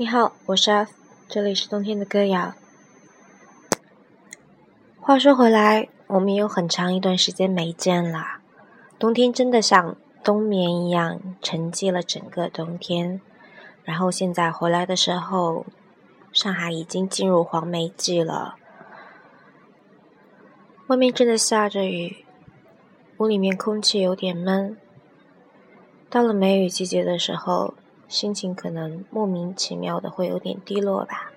你好，我是 F，这里是冬天的歌谣。话说回来，我们有很长一段时间没见了，冬天真的像冬眠一样沉寂了整个冬天。然后现在回来的时候，上海已经进入黄梅季了，外面正在下着雨，屋里面空气有点闷。到了梅雨季节的时候，心情可能莫名其妙的会有点低落吧。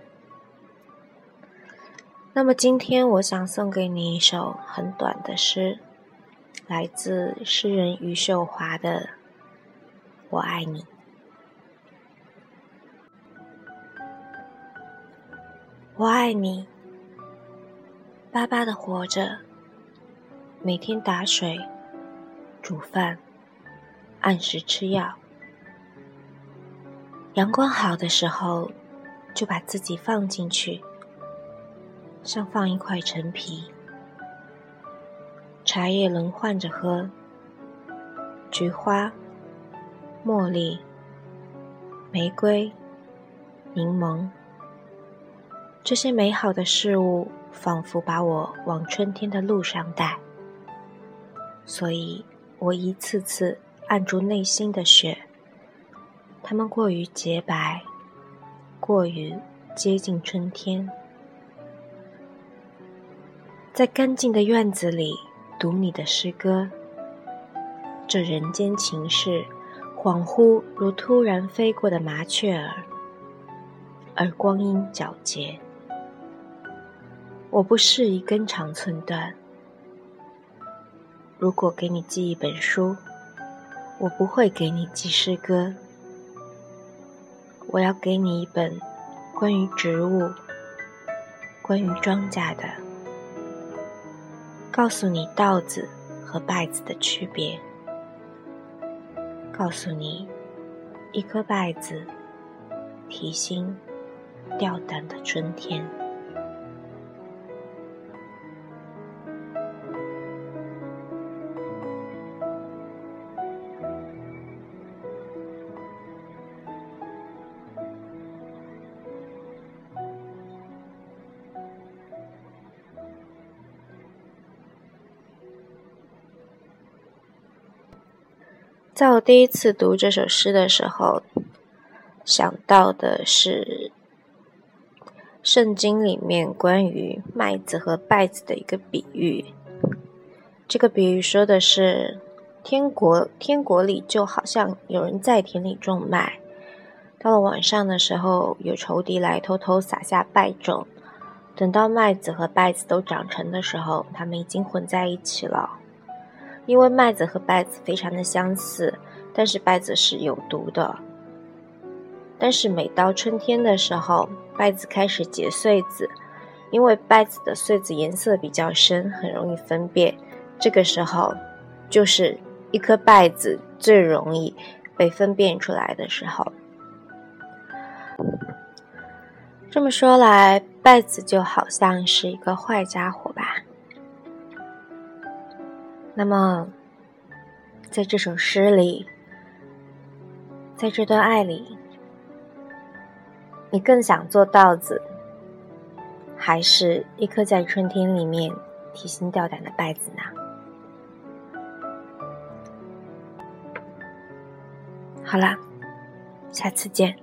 那么今天我想送给你一首很短的诗，来自诗人余秀华的《我爱你》。我爱你，巴巴的活着，每天打水、煮饭。按时吃药，阳光好的时候，就把自己放进去，像放一块陈皮，茶叶轮换着喝，菊花、茉莉、玫瑰、柠檬，这些美好的事物仿佛把我往春天的路上带，所以我一次次。按住内心的雪，它们过于洁白，过于接近春天。在干净的院子里读你的诗歌，这人间情事，恍惚如突然飞过的麻雀儿，而光阴皎洁。我不适宜根长寸断。如果给你寄一本书。我不会给你寄诗歌，我要给你一本关于植物、关于庄稼的，告诉你稻子和稗子的区别，告诉你一颗稗子提心吊胆的春天。在我第一次读这首诗的时候，想到的是圣经里面关于麦子和稗子的一个比喻。这个比喻说的是，天国天国里就好像有人在田里种麦，到了晚上的时候，有仇敌来偷偷撒下败种，等到麦子和稗子都长成的时候，它们已经混在一起了。因为麦子和稗子非常的相似，但是稗子是有毒的。但是每到春天的时候，稗子开始结穗子，因为稗子的穗子颜色比较深，很容易分辨。这个时候，就是一颗稗子最容易被分辨出来的时候。这么说来，稗子就好像是一个坏家伙吧。那么，在这首诗里，在这段爱里，你更想做稻子，还是一颗在春天里面提心吊胆的稗子呢？好啦，下次见。